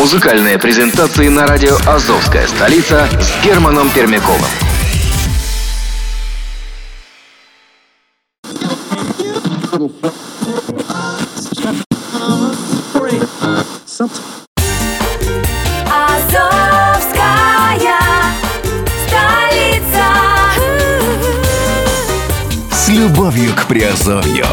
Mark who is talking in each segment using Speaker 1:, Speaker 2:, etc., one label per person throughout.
Speaker 1: Музыкальные презентации на радио «Азовская столица» с Германом Пермяковым.
Speaker 2: С любовью к Приазовью.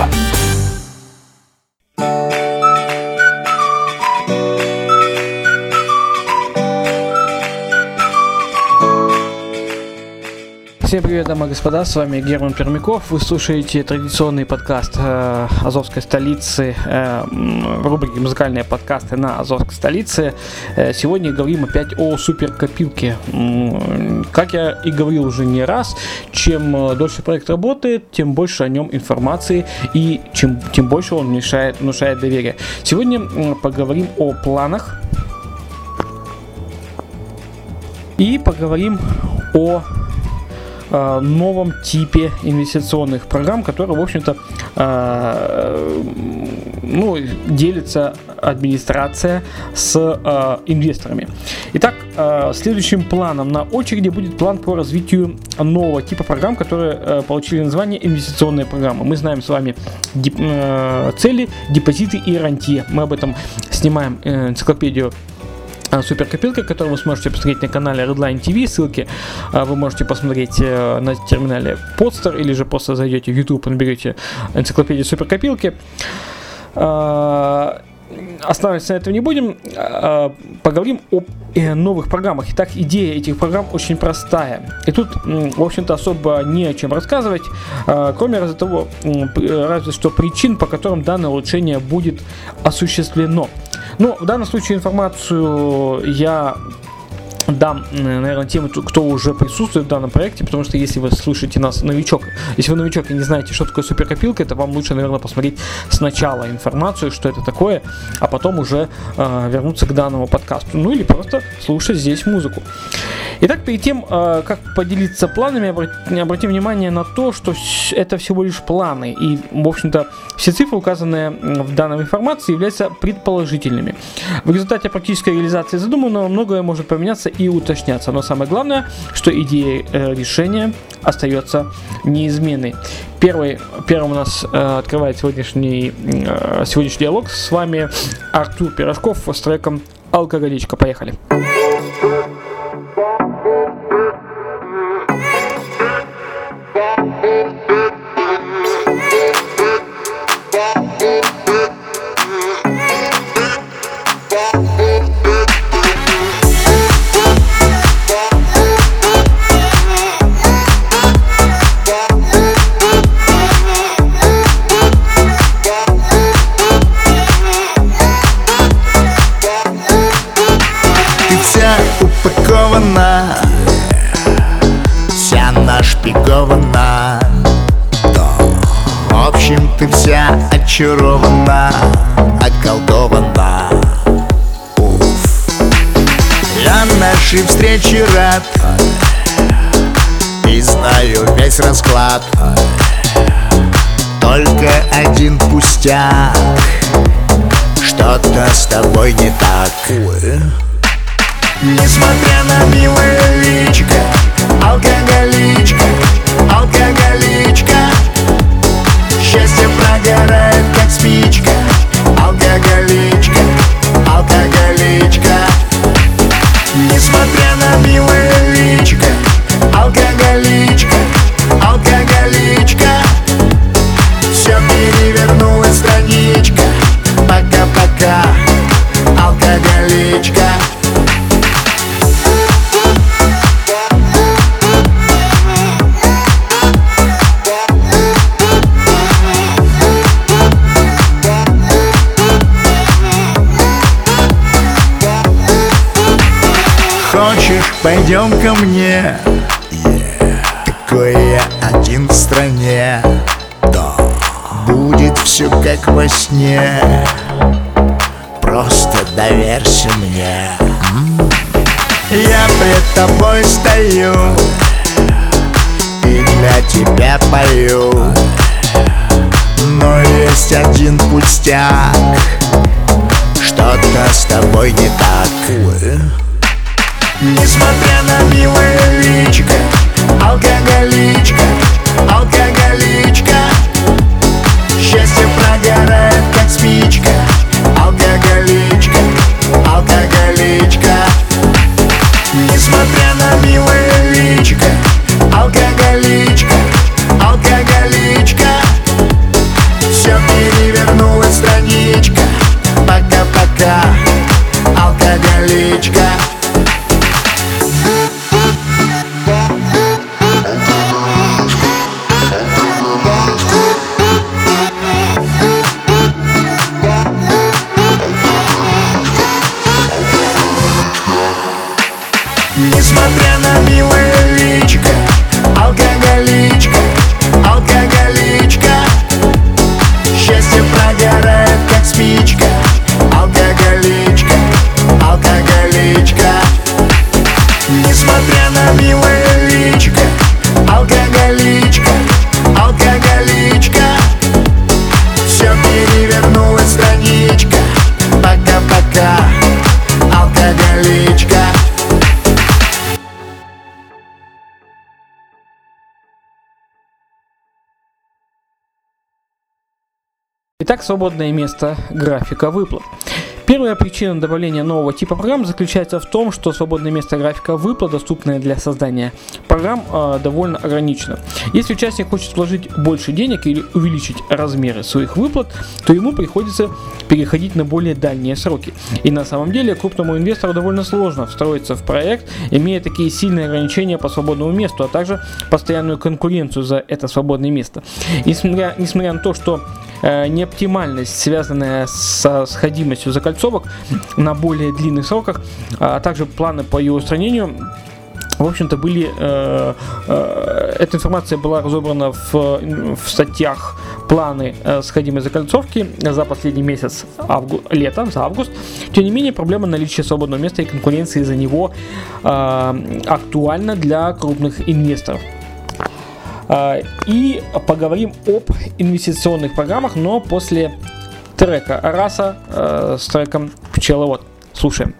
Speaker 3: Всем привет, дамы и господа, с вами Герман Пермяков. Вы слушаете традиционный подкаст э, Азовской столицы, э, рубрике «Музыкальные подкасты на Азовской столице». Э, сегодня говорим опять о суперкопилке. Как я и говорил уже не раз, чем э, дольше проект работает, тем больше о нем информации и чем, тем больше он внушает, внушает доверие. Сегодня поговорим о планах и поговорим о э, новом типе инвестиционных программ, которые, в общем-то, э, ну, делится администрация с э, инвесторами. Итак, следующим планом на очереди будет план по развитию нового типа программ, которые э, получили название инвестиционные программы. Мы знаем с вами дип- цели, депозиты и рантье. Мы об этом снимаем энциклопедию суперкопилка, которую вы сможете посмотреть на канале Redline TV. Ссылки а, вы можете посмотреть э, на терминале Podster или же просто зайдете в YouTube и наберете энциклопедию суперкопилки. А, Останавливаться на этом не будем. А, Поговорим о э, новых программах. Итак, идея этих программ очень простая. И тут, в общем-то, особо не о чем рассказывать, а, кроме разве того, разве что причин, по которым данное улучшение будет осуществлено. Ну, в данном случае информацию я дам, наверное, тем, кто уже присутствует в данном проекте, потому что если вы слушаете нас новичок, если вы новичок и не знаете, что такое суперкопилка, то вам лучше, наверное, посмотреть сначала информацию, что это такое, а потом уже э, вернуться к данному подкасту. Ну или просто слушать здесь музыку. Итак, перед тем, э, как поделиться планами, обра- обратим внимание на то, что это всего лишь планы. И, в общем-то, все цифры, указанные в данной информации, являются предположительными. В результате практической реализации задуманного многое может поменяться и уточняться. Но самое главное, что идея э, решения остается неизменной. Первый, первым у нас э, открывает сегодняшний, э, сегодняшний диалог с вами Артур Пирожков с треком «Алкоголичка». Поехали.
Speaker 4: Ты нашей встрече рад. И знаю весь расклад. Только один пустяк. Что-то с тобой не так. Несмотря на милое личико Алкоголичка, сне Просто доверься мне. Я пред тобой стою И для тебя пою Но есть один пустяк Что-то с тобой не так. Несмотря на милое личико Алкоголичка, алкоголичка Несмотря на милое личико
Speaker 3: Итак, свободное место графика выплат. Первая причина добавления нового типа программ заключается в том, что свободное место графика выплат, доступное для создания программ, э, довольно ограничено. Если участник хочет вложить больше денег или увеличить размеры своих выплат, то ему приходится переходить на более дальние сроки. И на самом деле крупному инвестору довольно сложно встроиться в проект, имея такие сильные ограничения по свободному месту, а также постоянную конкуренцию за это свободное место. Несмотря, несмотря на то, что неоптимальность, связанная со сходимостью закольцовок на более длинных сроках, а также планы по ее устранению в общем-то, были... Э, э, эта информация была разобрана в, в статьях планы э, сходимой закольцовки за последний месяц авгу, лета, за август. Тем не менее, проблема наличия свободного места и конкуренции за него э, актуальна для крупных инвесторов. Э, и поговорим об инвестиционных программах, но после трека Раса э, с треком Пчеловод. Слушаем.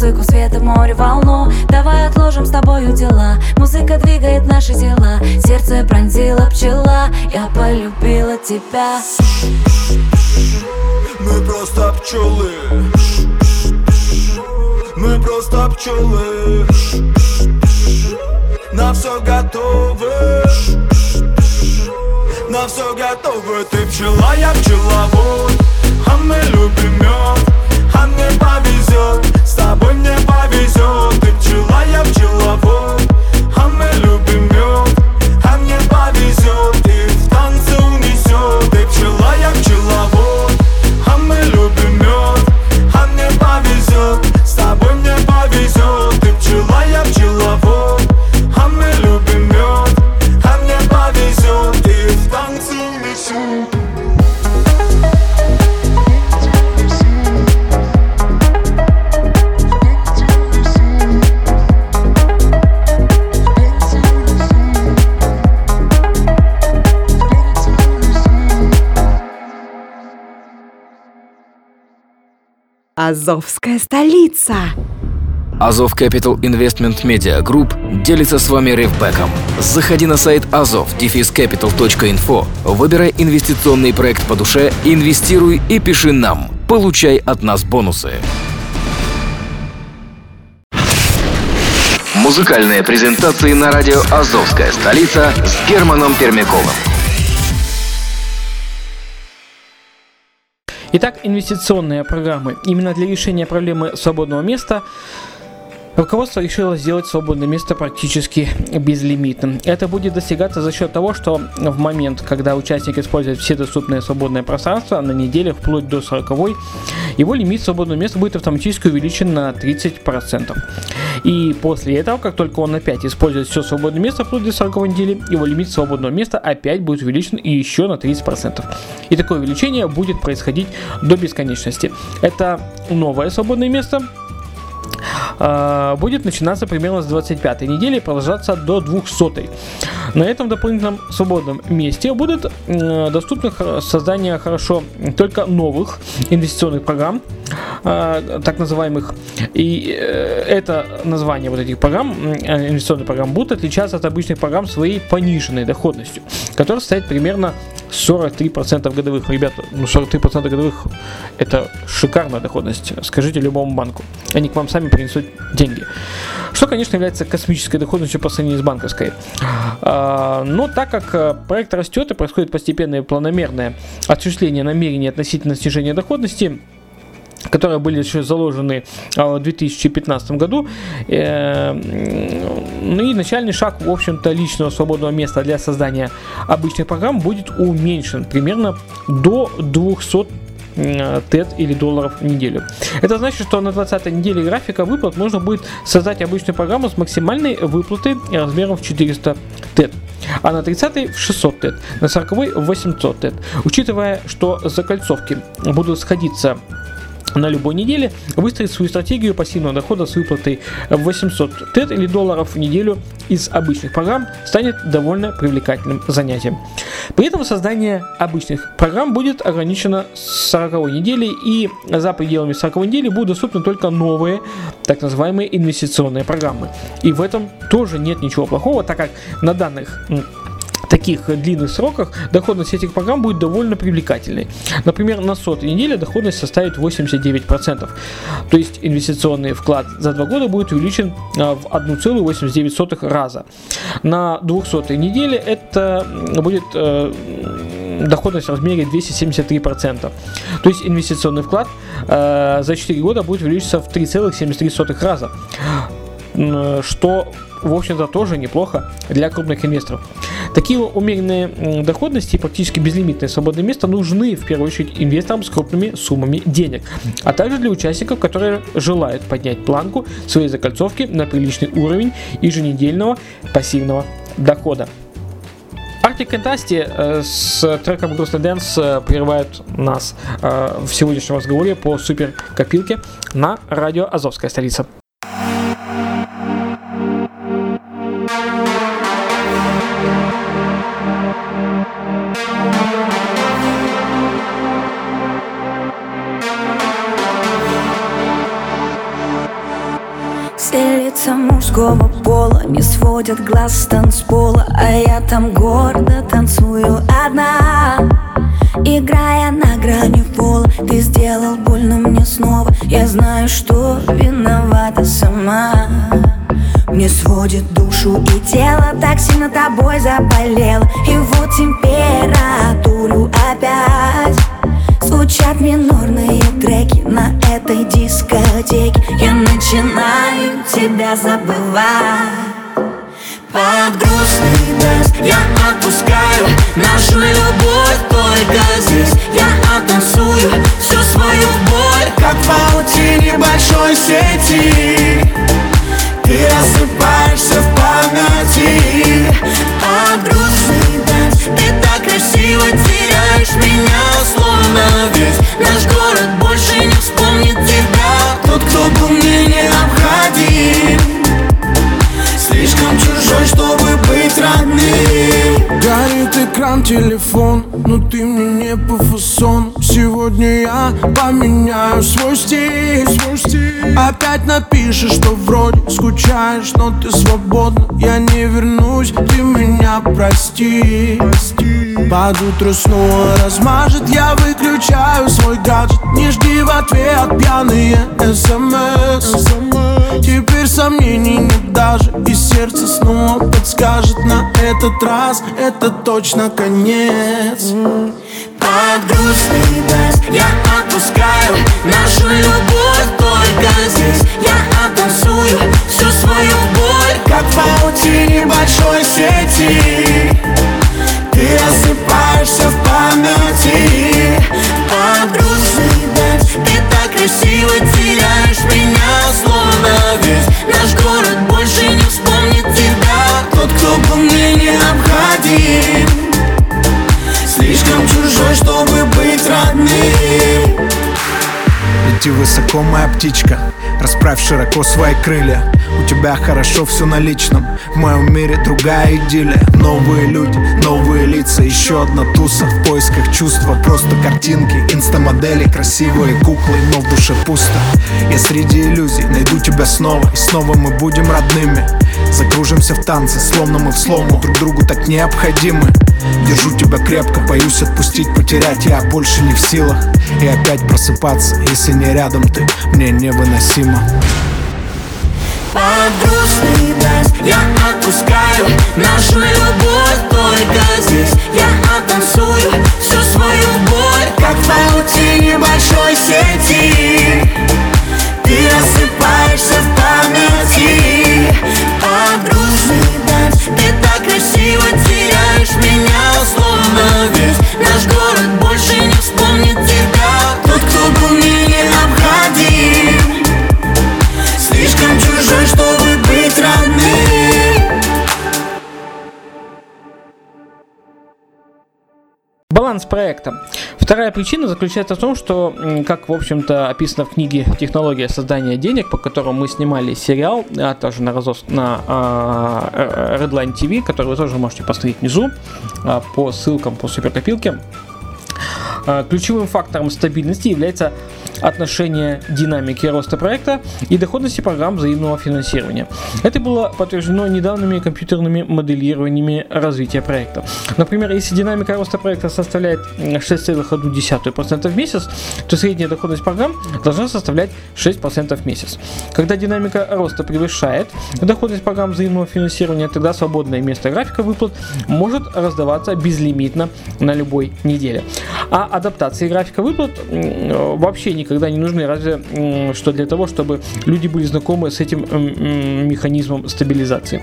Speaker 5: Музыку, света, море, волну. Давай отложим с тобою дела. Музыка двигает наши тела. Сердце пронзила пчела. Я полюбила тебя.
Speaker 6: Мы просто пчелы. Мы просто пчелы. На все готовы. На все готовы. Ты пчела, я пчеловод А мы любим мед А мне повезет С тобой мне повезет Ты пчела, я пчеловод. А мы любим А мне повезет И в унесет Ты пчела, я
Speaker 7: Азовская столица.
Speaker 1: Азов Capital Investment Media Group делится с вами ревбеком. Заходи на сайт azov-capital.info, выбирай инвестиционный проект по душе, инвестируй и пиши нам. Получай от нас бонусы. Музыкальные презентации на радио «Азовская столица» с Германом Пермяковым.
Speaker 3: Итак, инвестиционные программы. Именно для решения проблемы свободного места Руководство решило сделать свободное место практически безлимитным. Это будет достигаться за счет того, что в момент, когда участник использует все доступные свободные пространства на неделе вплоть до 40 его лимит свободного места будет автоматически увеличен на 30%. И после этого, как только он опять использует все свободное место вплоть до 40 недели, его лимит свободного места опять будет увеличен еще на 30%. И такое увеличение будет происходить до бесконечности. Это новое свободное место, будет начинаться примерно с 25 недели и продолжаться до 200. На этом дополнительном свободном месте будут доступны создание хорошо только новых инвестиционных программ, а, так называемых. И э, это название вот этих программ, инвестиционных программ, будут отличаться от обычных программ своей пониженной доходностью, которая составит примерно 43% годовых. Ребята, ну 43% годовых это шикарная доходность. Скажите любому банку. Они к вам сами принесут деньги. Что, конечно, является космической доходностью по сравнению с банковской. А, но так как э, проект растет и происходит постепенное планомерное осуществление намерений относительно снижения доходности, которые были еще заложены а, в 2015 году. Э, ну и начальный шаг, в общем-то, личного свободного места для создания обычных программ будет уменьшен примерно до 200 ТЭТ или долларов в неделю. Это значит, что на 20 неделе графика выплат можно будет создать обычную программу с максимальной выплатой размером в 400 ТЭТ а на 30 в 600 ТЭТ, на 40 в 800 ТЭТ. Учитывая, что закольцовки будут сходиться на любой неделе выстроить свою стратегию пассивного дохода с выплатой 800 тет или долларов в неделю из обычных программ станет довольно привлекательным занятием. При этом создание обычных программ будет ограничено 40 недели и за пределами 40 недели будут доступны только новые так называемые инвестиционные программы. И в этом тоже нет ничего плохого, так как на данных таких длинных сроках доходность этих программ будет довольно привлекательной. Например, на сотой неделе доходность составит 89%. То есть инвестиционный вклад за 2 года будет увеличен а, в 1,89 раза. На 200 неделе это будет э, доходность в размере 273%. То есть инвестиционный вклад э, за 4 года будет увеличиться в 3,73 раза что, в общем-то, тоже неплохо для крупных инвесторов. Такие умеренные доходности и практически безлимитное свободное место нужны в первую очередь инвесторам с крупными суммами денег, а также для участников, которые желают поднять планку своей закольцовки на приличный уровень еженедельного пассивного дохода. Arctic and э, с треком Грустный Дэнс э, прерывают нас э, в сегодняшнем разговоре по супер копилке на радио Азовская столица.
Speaker 5: Сводят глаз с танцпола А я там гордо танцую одна. Играя на грани пола Ты сделал больно мне снова. Я знаю, что виновата сама. Мне сводит душу и тело Так сильно тобой заболело. И вот температуру опять Звучат минорные треки на этой дискотеке. Я начинаю тебя забывать под грустный дождь Я отпускаю нашу любовь только здесь. Я оттанцую всю свою боль Как в паутине большой сети. Ты рассыпаешься в памяти. Под грустный дождь Ты так красиво теряешь меня словно весь Наш город больше не вспомнит тебя. Тот, кто был мне необходим Чужой, чтобы быть родным.
Speaker 8: Горит экран телефон, но ты мне не по фасону Сегодня я поменяю свой стиль, свой стиль. Опять напишешь, что вроде скучаешь, но ты свободна. Я не вернусь, ты меня прости, прости. Под утро снова размажет, я выключаю свой гаджет. Не жди в ответ пьяные смс Теперь сомнений нет даже И сердце снова подскажет на этот раз Это точно конец.
Speaker 9: Под грустный дождь я отпускаю
Speaker 10: высоко, птичка Расправь широко свои крылья. У тебя хорошо все на личном В моем мире другая идиллия. Новые люди, новые лица Еще одна туса. В поисках чувства Просто картинки, инстамодели Красивые куклы, но в душе пусто. Я среди иллюзий найду тебя снова И снова мы будем родными Закружимся в танце, словно мы в слому. Друг другу так необходимы. Держу тебя крепко, боюсь отпустить, потерять. Я больше не в силах. И опять просыпаться, если не рядом ты. Мне невыносимо.
Speaker 9: Под грустный я отпускаю Нашу любовь только здесь. Я оттанцую всю свою боль
Speaker 8: Как в паутине большой сети. Ты рассыпаешься в памяти
Speaker 3: Баланс проекта. Вторая причина заключается в том, что, как, в общем-то, описано в книге «Технология создания денег», по которому мы снимали сериал, а также на, Розос, на а, э, Redline TV, который вы тоже можете посмотреть внизу а, по ссылкам по суперкопилке. А, Ключевым фактором стабильности является отношение динамики роста проекта и доходности программ взаимного финансирования. Это было подтверждено недавними компьютерными моделированиями развития проекта. Например, если динамика роста проекта составляет м, 6,1% в месяц, то средняя доходность программ должна составлять 6% в месяц. Когда динамика роста превышает доходность программ взаимного финансирования, тогда свободное место графика выплат может раздаваться безлимитно на любой неделе. А адаптации графика выплат вообще никогда не нужны, разве что для того, чтобы люди были знакомы с этим механизмом стабилизации.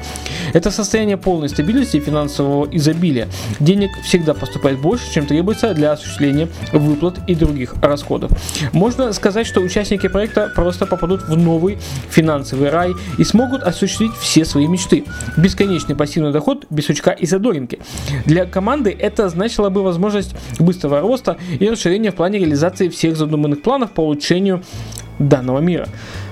Speaker 3: Это состояние полной стабильности и финансового изобилия. Денег всегда поступает больше, чем требуется для осуществления выплат и других расходов. Можно сказать, что участники проекта просто попадут в новый финансовый рай и смогут осуществить все свои мечты. Бесконечный пассивный доход без сучка и задоринки. Для команды это значило бы возможность быстрого роста и расширения в плане реализации всех задуманных планов по улучшению данного мира.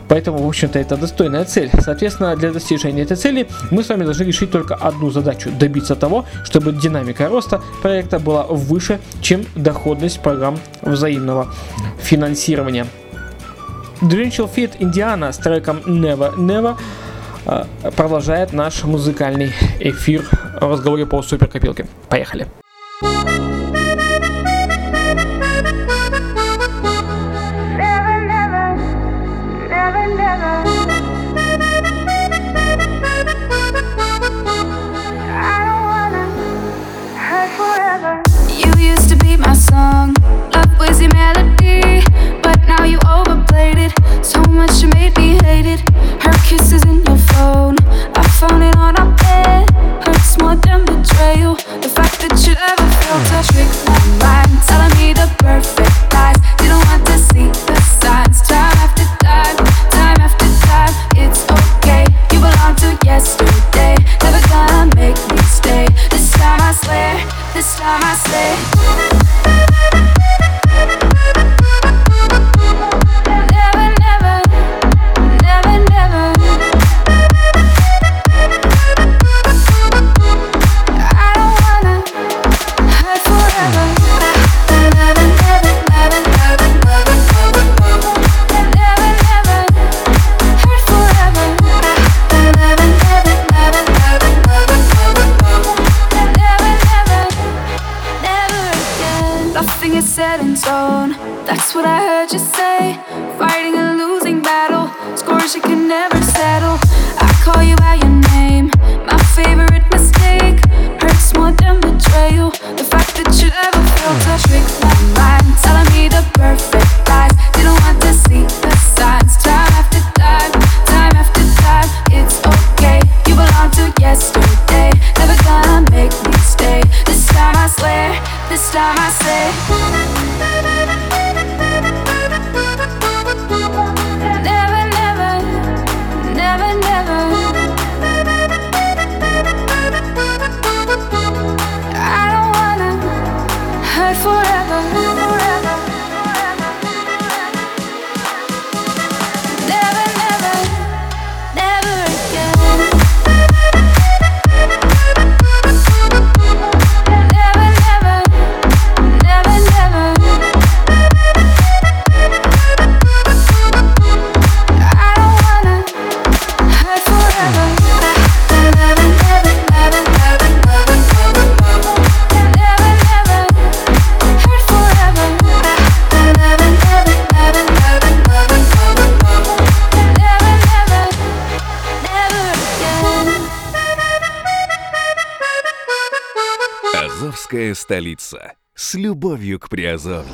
Speaker 3: Поэтому, в общем-то, это достойная цель. Соответственно, для достижения этой цели мы с вами должны решить только одну задачу – добиться того, чтобы динамика роста проекта была выше, чем доходность программ взаимного финансирования. Drenchel Fit Индиана с треком Never Never э, продолжает наш музыкальный эфир в разговоре по суперкопилке. Поехали.
Speaker 11: Never,
Speaker 5: The fact that you ever felt a trick felt a trick
Speaker 2: Азовская столица. С любовью к Приазовью.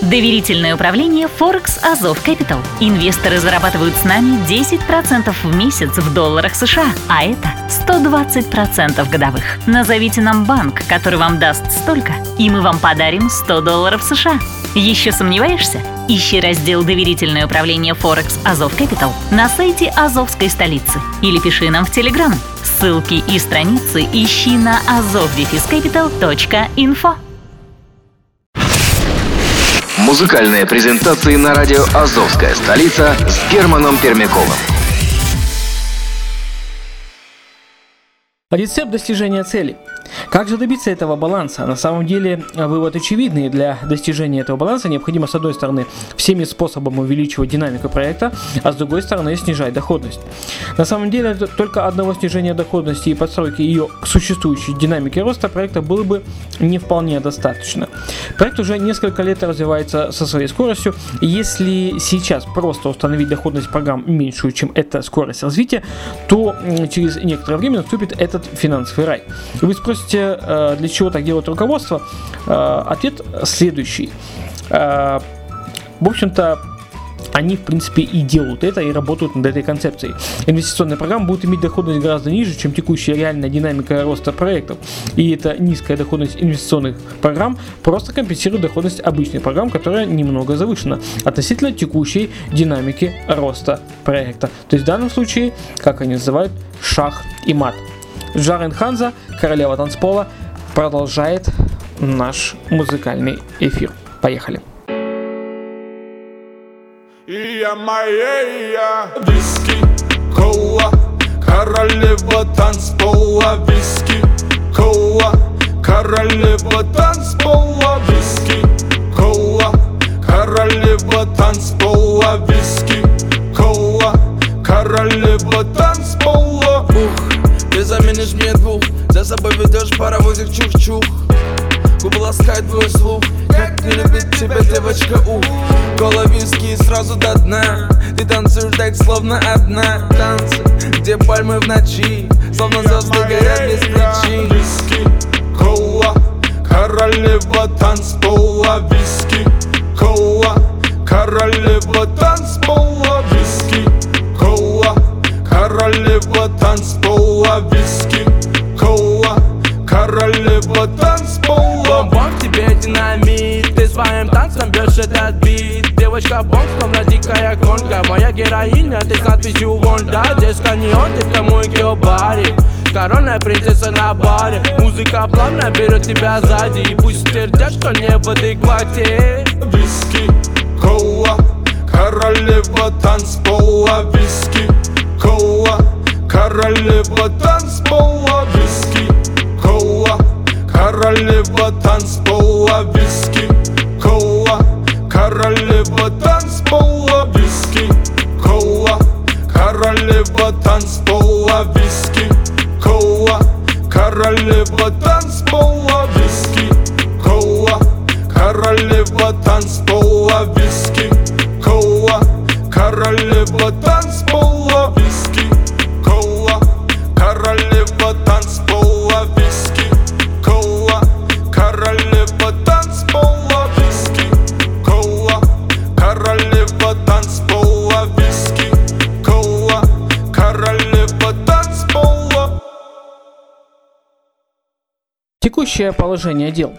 Speaker 12: Доверительное управление Forex Азов Capital. Инвесторы зарабатывают с нами 10% в месяц в долларах США, а это 120% годовых. Назовите нам банк, который вам даст столько, и мы вам подарим 100 долларов США. Еще сомневаешься? Ищи раздел «Доверительное управление Forex Азов Capital» на сайте Азовской столицы или пиши нам в Телеграм. Ссылки и страницы ищи на azovdefiscapital.info.
Speaker 1: Музыкальные презентации на радио «Азовская столица» с Германом Пермяковым.
Speaker 3: Рецепт достижения цели. Как же добиться этого баланса? На самом деле вывод очевидный. Для достижения этого баланса необходимо с одной стороны всеми способами увеличивать динамику проекта, а с другой стороны снижать доходность. На самом деле только одного снижения доходности и подстройки ее к существующей динамике роста проекта было бы не вполне достаточно. Проект уже несколько лет развивается со своей скоростью. Если сейчас просто установить доходность программ меньшую, чем эта скорость развития, то через некоторое время наступит этот финансовый рай. Вы спросите, э, для чего так делает руководство? Э, Ответ следующий. Э, В общем-то, они, в принципе, и делают это, и работают над этой концепцией. Инвестиционная программа будет иметь доходность гораздо ниже, чем текущая реальная динамика роста проектов. И эта низкая доходность инвестиционных программ просто компенсирует доходность обычных программ, которая немного завышена относительно текущей динамики роста проекта. То есть в данном случае, как они называют, шах и мат. Джарен Ханза, королева танцпола, продолжает наш музыкальный эфир. Поехали.
Speaker 6: Я моя виски, кола, королева танцпола, виски, кола, королева танцпола, виски, кола, королева танцпола, виски, кола, королева танцпола.
Speaker 13: Ух, заменишь мне двух, за собой ведешь паровозик чух-чух. Губы ласкает твой слух. Как не любит тебя девочка, ух. Кола виски сразу до дна. Ты танцуешь так, словно одна. Танцы, где пальмы в ночи. Словно звезды горят без причин.
Speaker 6: Виски, кола, королева танцпола, виски, кола, королева танцпола, виски, кола, королева танцпола, виски, кола, королева танцпола.
Speaker 13: Бомб тебе динамит Ты своим танцем бьешь этот бит. Девочка бомб, словно дикая гонка. Моя героиня, ты с надписью Вонда Здесь каньон, ты в тому баре Коронная принцесса на баре. Музыка плавно берет тебя сзади. И пусть твердят, что не в адеквате.
Speaker 6: Виски, кола, королева танцпола, виски, кола, королева танцпола, виски, кола, королева танцпола, виски, кола, королева танцпола, виски, кола, королева танцпола, виски, кола, королева танцпола, виски, кола, королева
Speaker 13: танцпола Виски, кола Королева танцпола Виски, танцпола Виски, кола Королева танцпола Виски, кола Королева танцпола Виски, кола Королева танцпола
Speaker 3: Текущее положение дел.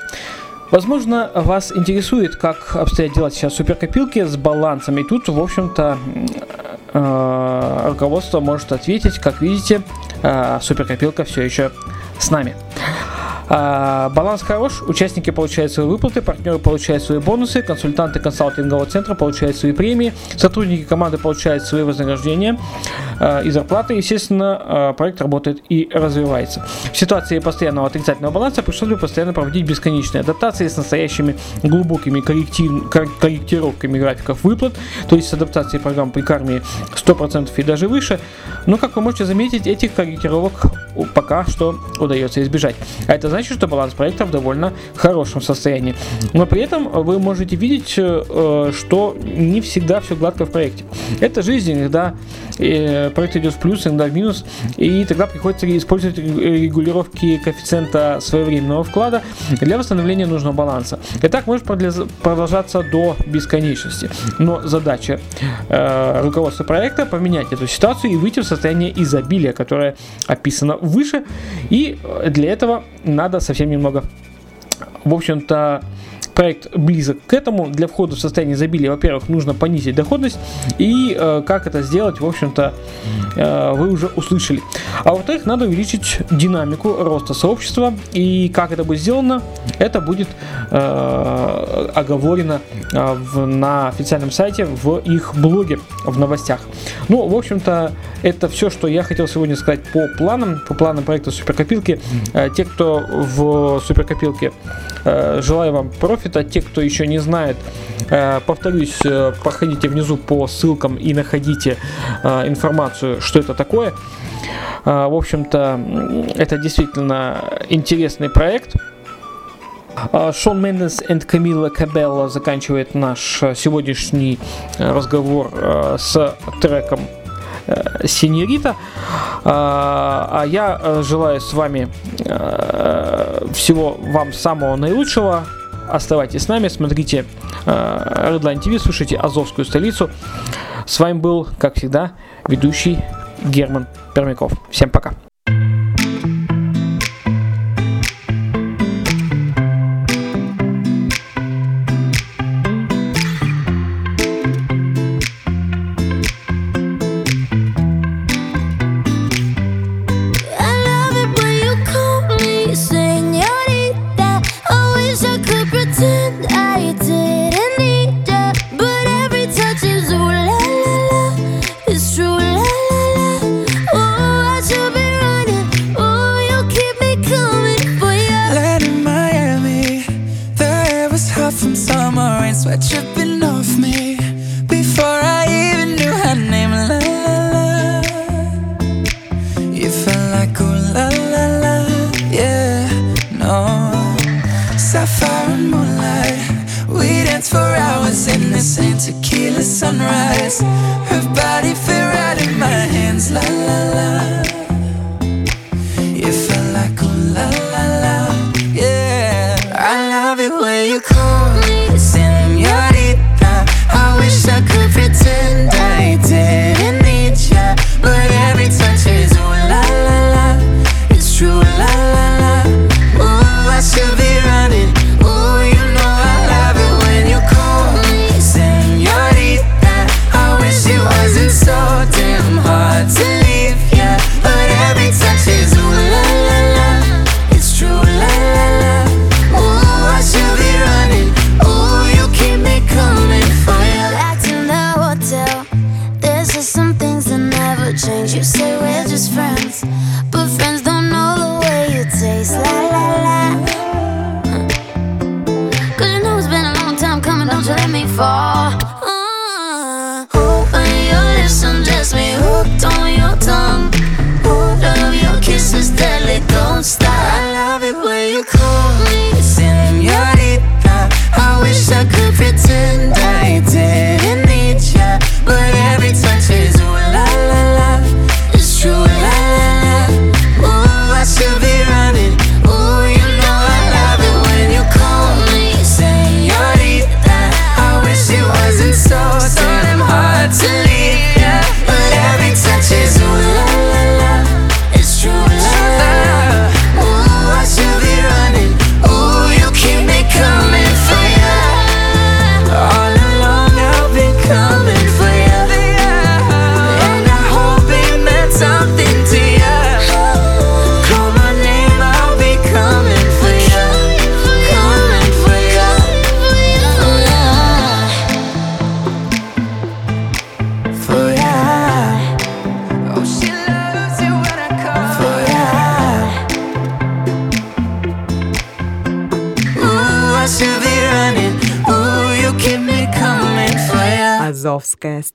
Speaker 3: Возможно, вас интересует, как обстоят дела сейчас в суперкопилке с балансом. И тут, в общем-то, руководство может ответить. Как видите, э, суперкопилка все еще с нами. А, баланс хорош, участники получают свои выплаты, партнеры получают свои бонусы, консультанты консалтингового центра получают свои премии, сотрудники команды получают свои вознаграждения а, и зарплаты. Естественно, а, проект работает и развивается. В ситуации постоянного отрицательного баланса пришлось бы постоянно проводить бесконечные адаптации с настоящими глубокими корректив, кор- корректировками графиков выплат, то есть с адаптацией программ при карме 100% и даже выше. Но, как вы можете заметить, этих корректировок пока что удается избежать. А это значит, что баланс проекта в довольно хорошем состоянии. Но при этом вы можете видеть, э, что не всегда все гладко в проекте. Это жизнь, иногда э, проект идет в плюс, иногда в минус, и тогда приходится использовать регулировки коэффициента своевременного вклада для восстановления нужного баланса. И так может продолжаться до бесконечности. Но задача э, руководства проекта поменять эту ситуацию и выйти в состояние изобилия, которое описано выше. И для этого надо совсем немного, в общем-то, проект близок к этому. Для входа в состояние изобилия, во-первых, нужно понизить доходность. И э, как это сделать, в общем-то, э, вы уже услышали. А во-вторых, надо увеличить динамику роста сообщества. И как это будет сделано, это будет э, оговорено э, в, на официальном сайте, в их блоге, в новостях. Ну, в общем-то, это все, что я хотел сегодня сказать по планам, по планам проекта суперкопилки. Э, те, кто в суперкопилке, э, желаю вам профита. Те, кто еще не знает, э, повторюсь, э, проходите внизу по ссылкам и находите э, информацию, что это такое. В общем-то, это действительно интересный проект. Шон Мендес и Камила Кабелла заканчивает наш сегодняшний разговор с треком Синьорита. А я желаю с вами всего вам самого наилучшего. Оставайтесь с нами, смотрите э, Redline TV, слушайте Азовскую столицу. С вами был, как всегда, ведущий Герман Пермяков. Всем пока.
Speaker 7: podcast.